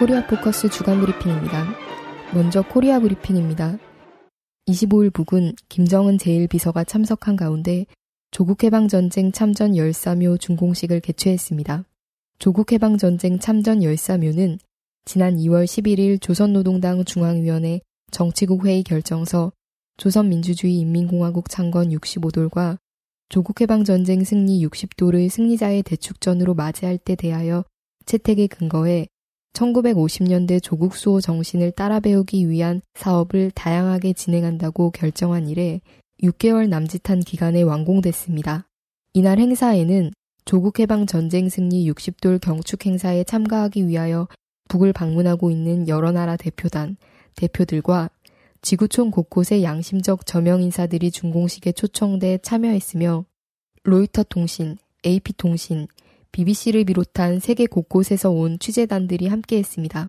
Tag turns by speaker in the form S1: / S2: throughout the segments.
S1: 코리아 포커스 주간 브리핑입니다. 먼저 코리아 브리핑입니다. 25일 북은 김정은 제1비서가 참석한 가운데 조국 해방전쟁 참전 열사묘 준공식을 개최했습니다. 조국 해방전쟁 참전 열사묘는 지난 2월 11일 조선노동당 중앙위원회 정치국 회의 결정서 조선민주주의 인민공화국 창건 65돌과 조국 해방전쟁 승리 60돌을 승리자의 대축전으로 맞이할 데 대하여 채택에 근거해 1950년대 조국 수호 정신을 따라 배우기 위한 사업을 다양하게 진행한다고 결정한 이래 6개월 남짓한 기간에 완공됐습니다. 이날 행사에는 조국 해방 전쟁 승리 60돌 경축 행사에 참가하기 위하여 북을 방문하고 있는 여러 나라 대표단, 대표들과 지구촌 곳곳의 양심적 저명 인사들이 준공식에 초청돼 참여했으며 로이터 통신, AP 통신, BBC를 비롯한 세계 곳곳에서 온 취재단들이 함께했습니다.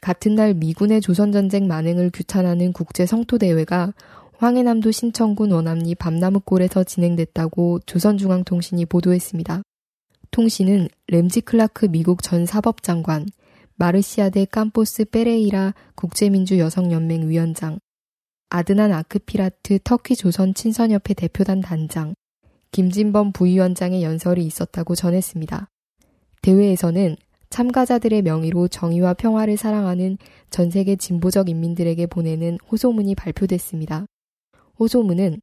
S1: 같은 날 미군의 조선전쟁 만행을 규탄하는 국제 성토대회가 황해남도 신청군 원암리 밤나무골에서 진행됐다고 조선중앙통신이 보도했습니다. 통신은 램지 클라크 미국 전 사법장관, 마르시아데 깜포스 페레이라 국제민주 여성연맹 위원장, 아드난 아크피라트 터키 조선 친선협회 대표단 단장, 김진범 부위원장의 연설이 있었다고 전했습니다. 대회에서는 참가자들의 명의로 정의와 평화를 사랑하는 전 세계 진보적 인민들에게 보내는 호소문이 발표됐습니다. 호소문은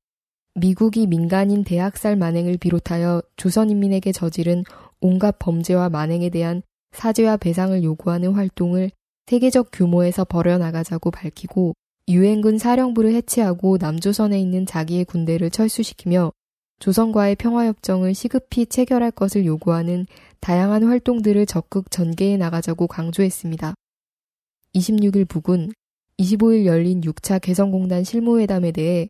S1: 미국이 민간인 대학살 만행을 비롯하여 조선인민에게 저지른 온갖 범죄와 만행에 대한 사죄와 배상을 요구하는 활동을 세계적 규모에서 벌여나가자고 밝히고 유엔군 사령부를 해체하고 남조선에 있는 자기의 군대를 철수시키며 조선과의 평화협정을 시급히 체결할 것을 요구하는 다양한 활동들을 적극 전개해 나가자고 강조했습니다. 26일 북은 25일 열린 6차 개성공단 실무회담에 대해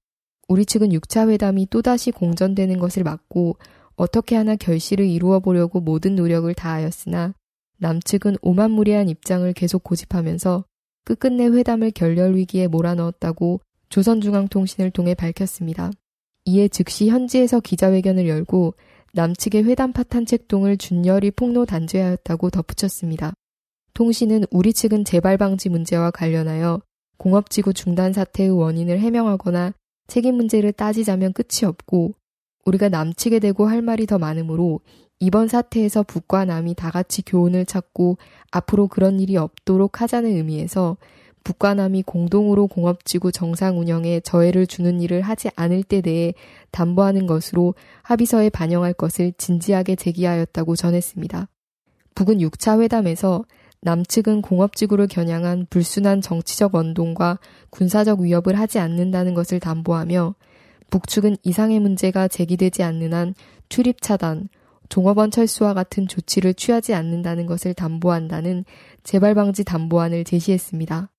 S1: 우리 측은 6차 회담이 또다시 공전되는 것을 막고 어떻게 하나 결실을 이루어 보려고 모든 노력을 다하였으나 남측은 오만무리한 입장을 계속 고집하면서 끝끝내 회담을 결렬 위기에 몰아넣었다고 조선중앙통신을 통해 밝혔습니다. 이에 즉시 현지에서 기자회견을 열고 남측의 회담 파탄 책동을 준열이 폭로 단죄하였다고 덧붙였습니다. 통신은 우리 측은 재발 방지 문제와 관련하여 공업지구 중단 사태의 원인을 해명하거나 책임 문제를 따지자면 끝이 없고 우리가 남측에 대고 할 말이 더 많으므로 이번 사태에서 북과 남이 다 같이 교훈을 찾고 앞으로 그런 일이 없도록 하자는 의미에서 북과 남이 공동으로 공업지구 정상 운영에 저해를 주는 일을 하지 않을 때 대해 담보하는 것으로 합의서에 반영할 것을 진지하게 제기하였다고 전했습니다. 북은 6차 회담에서 남측은 공업지구를 겨냥한 불순한 정치적 원동과 군사적 위협을 하지 않는다는 것을 담보하며 북측은 이상의 문제가 제기되지 않는 한 출입 차단, 종업원 철수와 같은 조치를 취하지 않는다는 것을 담보한다는 재발방지 담보안을 제시했습니다.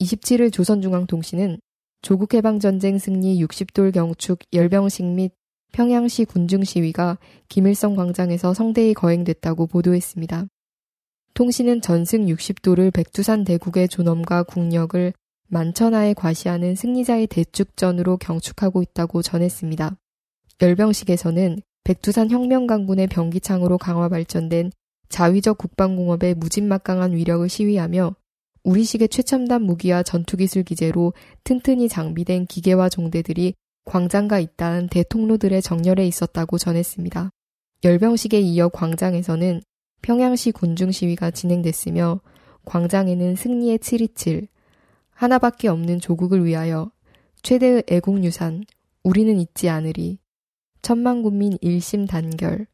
S1: 27일 조선중앙통신은 조국 해방전쟁 승리 60돌 경축 열병식 및 평양시 군중 시위가 김일성 광장에서 성대히 거행됐다고 보도했습니다. 통신은 전승 60도를 백두산 대국의 존엄과 국력을 만천하에 과시하는 승리자의 대축전으로 경축하고 있다고 전했습니다. 열병식에서는 백두산 혁명 강군의 병기창으로 강화 발전된 자위적 국방공업의 무진막강한 위력을 시위하며 우리식의 최첨단 무기와 전투기술 기재로 튼튼히 장비된 기계와 종대들이 광장가 있다는 대통로들의 정렬에 있었다고 전했습니다. 열병식에 이어 광장에서는 평양시 군중 시위가 진행됐으며 광장에는 승리의 727, 하나밖에 없는 조국을 위하여 최대의 애국유산, 우리는 잊지 않으리, 천만 군민 일심 단결,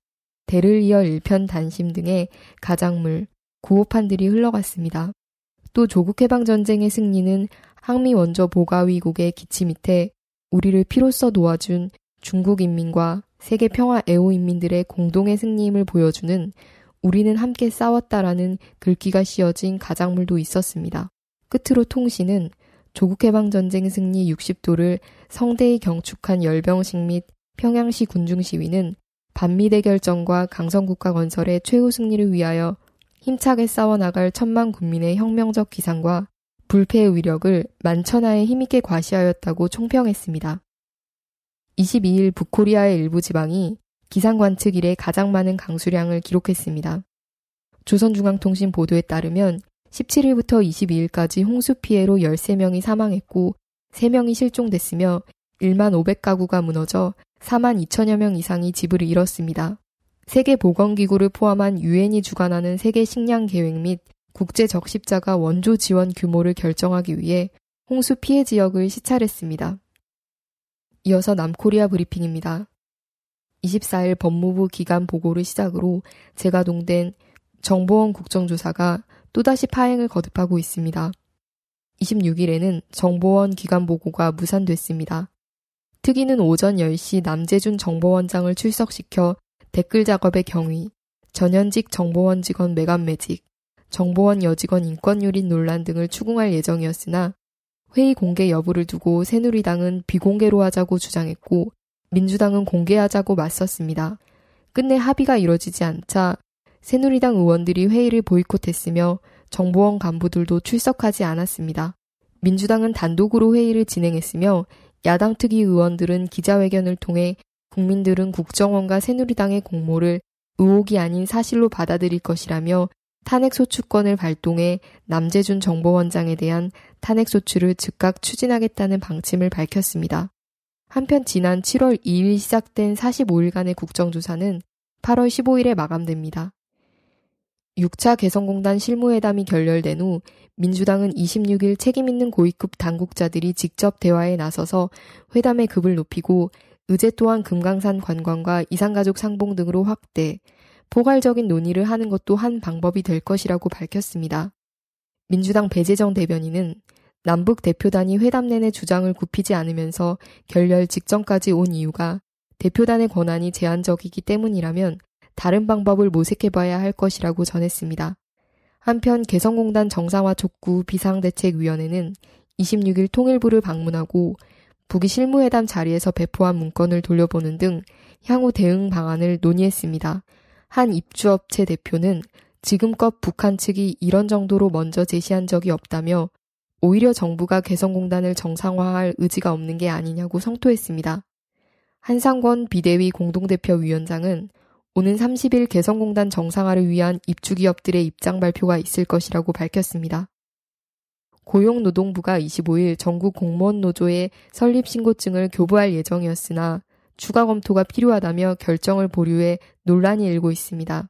S1: 대를 이어 일편 단심 등의 가작물, 구호판들이 흘러갔습니다. 또 조국 해방 전쟁의 승리는 항미 원조 보가위국의 기치 밑에 우리를 피로써 도와준 중국 인민과 세계 평화 애호 인민들의 공동의 승리임을 보여주는 우리는 함께 싸웠다라는 글귀가 씌어진 가작물도 있었습니다. 끝으로 통신은 조국 해방 전쟁 승리 60도를 성대히 경축한 열병식 및 평양시 군중 시위는 반미 대결전과 강성국가 건설의 최후 승리를 위하여 힘차게 싸워나갈 천만 국민의 혁명적 기상과 불패의 위력을 만천하에 힘있게 과시하였다고 총평했습니다. 22일 북코리아의 일부 지방이 기상관측 일에 가장 많은 강수량을 기록했습니다. 조선중앙통신 보도에 따르면 17일부터 22일까지 홍수 피해로 13명이 사망했고 3명이 실종됐으며 1만 500가구가 무너져 4만 2천여 명 이상이 집을 잃었습니다. 세계보건기구를 포함한 유엔이 주관하는 세계 식량 계획 및 국제 적십자가 원조 지원 규모를 결정하기 위해 홍수 피해 지역을 시찰했습니다. 이어서 남코리아 브리핑입니다. 24일 법무부 기관 보고를 시작으로 재가동된 정보원 국정조사가 또다시 파행을 거듭하고 있습니다. 26일에는 정보원 기관 보고가 무산됐습니다. 특위는 오전 10시 남재준 정보원장을 출석시켜 댓글 작업의 경위, 전현직 정보원 직원 매감 매직, 정보원 여직원 인권유린 논란 등을 추궁할 예정이었으나 회의 공개 여부를 두고 새누리당은 비공개로 하자고 주장했고 민주당은 공개하자고 맞섰습니다. 끝내 합의가 이뤄지지 않자 새누리당 의원들이 회의를 보이콧했으며 정보원 간부들도 출석하지 않았습니다. 민주당은 단독으로 회의를 진행했으며 야당 특위 의원들은 기자회견을 통해 국민들은 국정원과 새누리당의 공모를 의혹이 아닌 사실로 받아들일 것이라며 탄핵소추권을 발동해 남재준 정보원장에 대한 탄핵소추를 즉각 추진하겠다는 방침을 밝혔습니다. 한편 지난 7월 2일 시작된 45일간의 국정조사는 8월 15일에 마감됩니다. 6차 개성공단 실무회담이 결렬된 후 민주당은 26일 책임있는 고위급 당국자들이 직접 대화에 나서서 회담의 급을 높이고 의제 또한 금강산 관광과 이산가족 상봉 등으로 확대, 포괄적인 논의를 하는 것도 한 방법이 될 것이라고 밝혔습니다. 민주당 배재정 대변인은 남북 대표단이 회담 내내 주장을 굽히지 않으면서 결렬 직전까지 온 이유가 대표단의 권한이 제한적이기 때문이라면 다른 방법을 모색해봐야 할 것이라고 전했습니다. 한편 개성공단 정상화 촉구 비상대책위원회는 26일 통일부를 방문하고 북이 실무회담 자리에서 배포한 문건을 돌려보는 등 향후 대응 방안을 논의했습니다. 한 입주업체 대표는 지금껏 북한 측이 이런 정도로 먼저 제시한 적이 없다며 오히려 정부가 개성공단을 정상화할 의지가 없는 게 아니냐고 성토했습니다. 한상권 비대위 공동대표 위원장은 오는 30일 개성공단 정상화를 위한 입주기업들의 입장 발표가 있을 것이라고 밝혔습니다. 고용노동부가 25일 전국 공무원 노조의 설립 신고증을 교부할 예정이었으나 추가 검토가 필요하다며 결정을 보류해 논란이 일고 있습니다.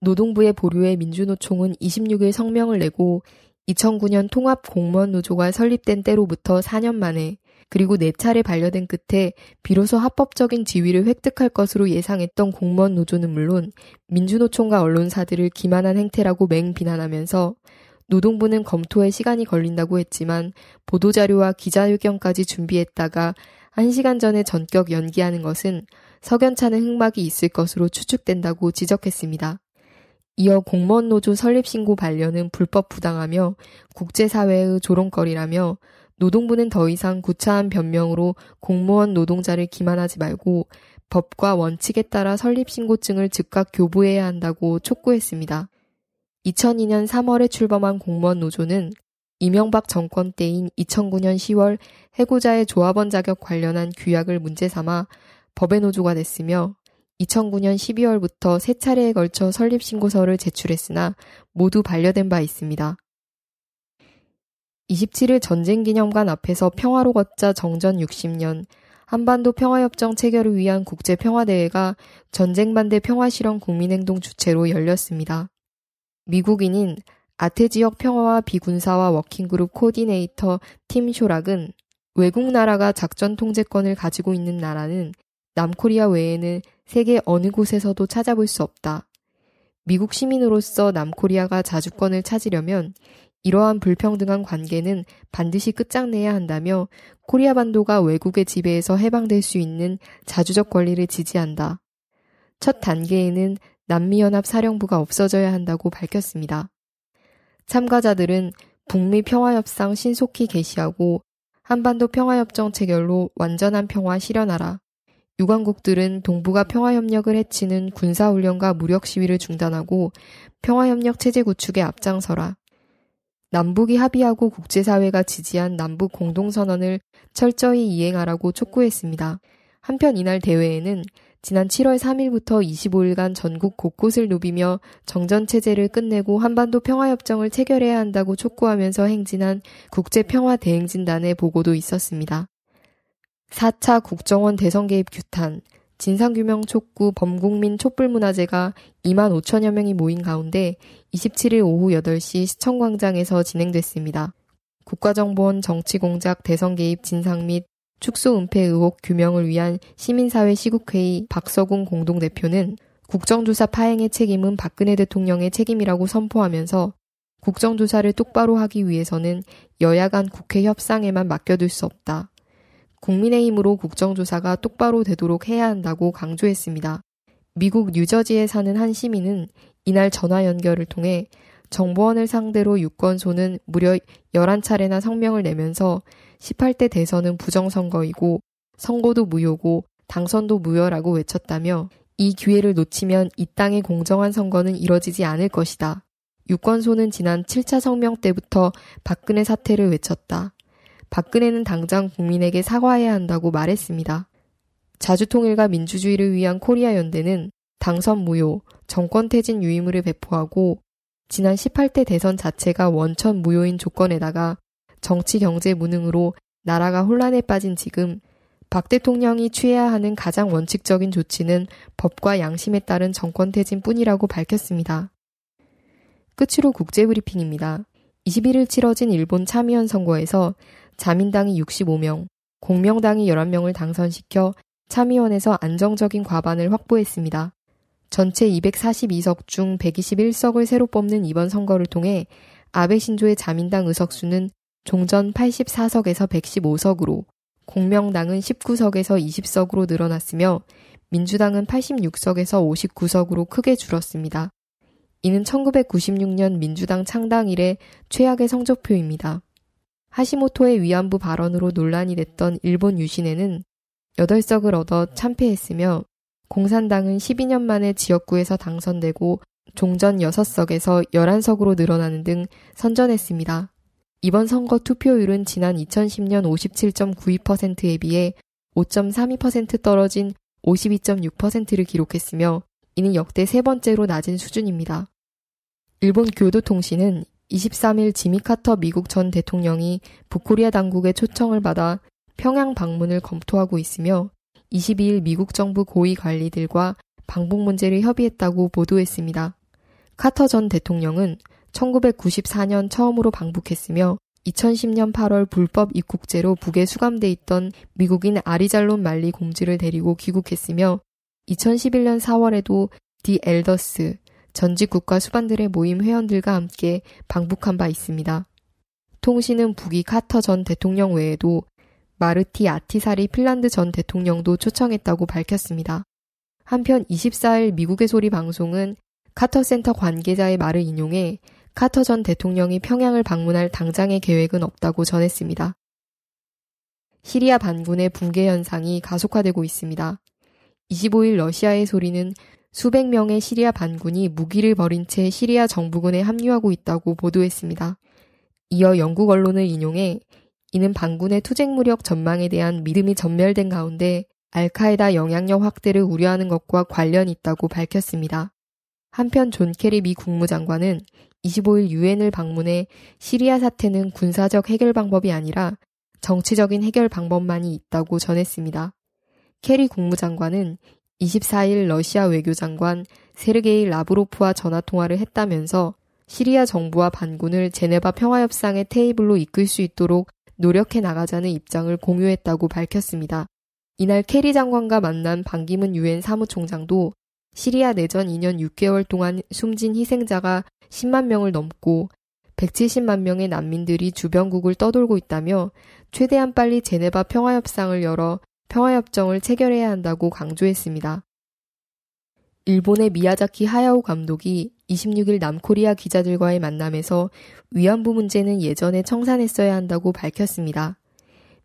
S1: 노동부의 보류에 민주노총은 26일 성명을 내고 2009년 통합공무원노조가 설립된 때로부터 4년 만에 그리고 4차례 반려된 끝에 비로소 합법적인 지위를 획득할 것으로 예상했던 공무원 노조는 물론 민주노총과 언론사들을 기만한 행태라고 맹 비난하면서 노동부는 검토에 시간이 걸린다고 했지만 보도자료와 기자회견까지 준비했다가 1시간 전에 전격 연기하는 것은 석연찮은 흑막이 있을 것으로 추측된다고 지적했습니다. 이어 공무원 노조 설립 신고 반려는 불법 부당하며 국제사회의 조롱거리라며 노동부는 더 이상 구차한 변명으로 공무원 노동자를 기만하지 말고 법과 원칙에 따라 설립 신고증을 즉각 교부해야 한다고 촉구했습니다. 2002년 3월에 출범한 공무원 노조는 이명박 정권 때인 2009년 10월 해고자의 조합원 자격 관련한 규약을 문제 삼아 법의 노조가 됐으며 2009년 12월부터 세 차례에 걸쳐 설립신고서를 제출했으나 모두 반려된 바 있습니다. 27일 전쟁기념관 앞에서 평화로 걷자 정전 60년 한반도 평화협정 체결을 위한 국제평화대회가 전쟁반대 평화실현 국민행동 주최로 열렸습니다. 미국인인 아태 지역 평화와 비군사화 working group 코디네이터 팀 쇼락은 외국 나라가 작전 통제권을 가지고 있는 나라는 남코리아 외에는 세계 어느 곳에서도 찾아볼 수 없다. 미국 시민으로서 남코리아가 자주권을 찾으려면 이러한 불평등한 관계는 반드시 끝장내야 한다며 코리아 반도가 외국의 지배에서 해방될 수 있는 자주적 권리를 지지한다. 첫 단계에는 남미연합 사령부가 없어져야 한다고 밝혔습니다. 참가자들은 북미 평화협상 신속히 개시하고 한반도 평화협정 체결로 완전한 평화 실현하라. 유관국들은 동북아 평화협력을 해치는 군사훈련과 무력 시위를 중단하고 평화협력 체제 구축에 앞장서라. 남북이 합의하고 국제사회가 지지한 남북 공동선언을 철저히 이행하라고 촉구했습니다. 한편 이날 대회에는 지난 7월 3일부터 25일간 전국 곳곳을 누비며 정전체제를 끝내고 한반도 평화협정을 체결해야 한다고 촉구하면서 행진한 국제평화대행진단의 보고도 있었습니다. 4차 국정원 대선 개입 규탄, 진상규명 촉구 범국민 촛불문화제가 2만 5천여 명이 모인 가운데 27일 오후 8시 시청광장에서 진행됐습니다. 국가정보원 정치공작 대선 개입 진상 및 축소 은폐 의혹 규명을 위한 시민사회 시국회의 박서gun 공동대표는 국정조사 파행의 책임은 박근혜 대통령의 책임이라고 선포하면서 국정조사를 똑바로 하기 위해서는 여야 간 국회 협상에만 맡겨둘 수 없다. 국민의힘으로 국정조사가 똑바로 되도록 해야 한다고 강조했습니다. 미국 뉴저지에 사는 한 시민은 이날 전화 연결을 통해 정보원을 상대로 유권소는 무려 11차례나 성명을 내면서 18대 대선은 부정선거이고 선거도 무효고 당선도 무효라고 외쳤다며 이 기회를 놓치면 이 땅의 공정한 선거는 이뤄지지 않을 것이다. 유권소는 지난 7차 성명 때부터 박근혜 사태를 외쳤다. 박근혜는 당장 국민에게 사과해야 한다고 말했습니다. 자주통일과 민주주의를 위한 코리아 연대는 당선 무효, 정권 퇴진 유의무를 배포하고 지난 18대 대선 자체가 원천 무효인 조건에다가 정치 경제 무능으로 나라가 혼란에 빠진 지금 박 대통령이 취해야 하는 가장 원칙적인 조치는 법과 양심에 따른 정권 퇴진 뿐이라고 밝혔습니다. 끝으로 국제 브리핑입니다. 21일 치러진 일본 참의원 선거에서 자민당이 65명, 공명당이 11명을 당선시켜 참의원에서 안정적인 과반을 확보했습니다. 전체 242석 중 121석을 새로 뽑는 이번 선거를 통해 아베 신조의 자민당 의석수는 종전 84석에서 115석으로 공명당은 19석에서 20석으로 늘어났으며 민주당은 86석에서 59석으로 크게 줄었습니다. 이는 1996년 민주당 창당 이래 최악의 성적표입니다. 하시모토의 위안부 발언으로 논란이 됐던 일본 유신에는 8석을 얻어 참패했으며 공산당은 12년 만에 지역구에서 당선되고 종전 6석에서 11석으로 늘어나는 등 선전했습니다. 이번 선거 투표율은 지난 2010년 57.92%에 비해 5.32% 떨어진 52.6%를 기록했으며 이는 역대 세 번째로 낮은 수준입니다. 일본 교도통신은 23일 지미 카터 미국 전 대통령이 북코리아 당국의 초청을 받아 평양 방문을 검토하고 있으며 22일 미국 정부 고위 관리들과 방북 문제를 협의했다고 보도했습니다. 카터 전 대통령은 1994년 처음으로 방북했으며 2010년 8월 불법 입국제로 북에 수감돼 있던 미국인 아리잘론 말리 공주를 데리고 귀국했으며 2011년 4월에도 The Elders 전직 국가 수반들의 모임 회원들과 함께 방북한 바 있습니다. 통신은 북이 카터 전 대통령 외에도 마르티 아티사리 핀란드 전 대통령도 초청했다고 밝혔습니다. 한편 24일 미국의 소리 방송은 카터 센터 관계자의 말을 인용해 카터 전 대통령이 평양을 방문할 당장의 계획은 없다고 전했습니다. 시리아 반군의 붕괴 현상이 가속화되고 있습니다. 25일 러시아의 소리는 수백 명의 시리아 반군이 무기를 버린 채 시리아 정부군에 합류하고 있다고 보도했습니다. 이어 영국 언론을 인용해 이는 반군의 투쟁 무력 전망에 대한 믿음이 전멸된 가운데 알카에다 영향력 확대를 우려하는 것과 관련이 있다고 밝혔습니다. 한편 존 케리 미 국무장관은 25일 유엔을 방문해 시리아 사태는 군사적 해결 방법이 아니라 정치적인 해결 방법만이 있다고 전했습니다. 케리 국무장관은 24일 러시아 외교장관 세르게이 라브로프와 전화통화를 했다면서 시리아 정부와 반군을 제네바 평화협상의 테이블로 이끌 수 있도록 노력해 나가자는 입장을 공유했다고 밝혔습니다. 이날 케리 장관과 만난 반기문 유엔 사무총장도 시리아 내전 2년 6개월 동안 숨진 희생자가 10만 명을 넘고 170만 명의 난민들이 주변국을 떠돌고 있다며 최대한 빨리 제네바 평화협상을 열어 평화협정을 체결해야 한다고 강조했습니다. 일본의 미야자키 하야오 감독이 26일 남코리아 기자들과의 만남에서 위안부 문제는 예전에 청산했어야 한다고 밝혔습니다.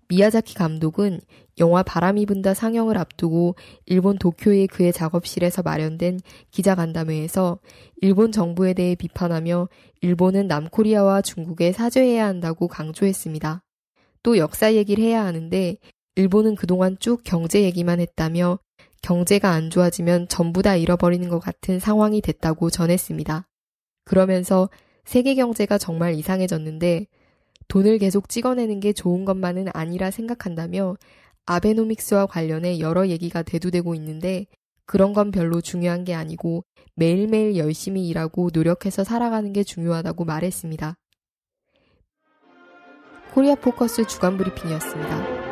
S1: 미야자키 감독은 영화 바람이 분다 상영을 앞두고 일본 도쿄의 그의 작업실에서 마련된 기자간담회에서 일본 정부에 대해 비판하며 일본은 남코리아와 중국에 사죄해야 한다고 강조했습니다. 또 역사 얘기를 해야 하는데 일본은 그동안 쭉 경제 얘기만 했다며 경제가 안 좋아지면 전부 다 잃어버리는 것 같은 상황이 됐다고 전했습니다. 그러면서 세계 경제가 정말 이상해졌는데 돈을 계속 찍어내는 게 좋은 것만은 아니라 생각한다며 아베노믹스와 관련해 여러 얘기가 대두되고 있는데 그런 건 별로 중요한 게 아니고 매일매일 열심히 일하고 노력해서 살아가는 게 중요하다고 말했습니다. 코리아 포커스 주간 브리핑이었습니다.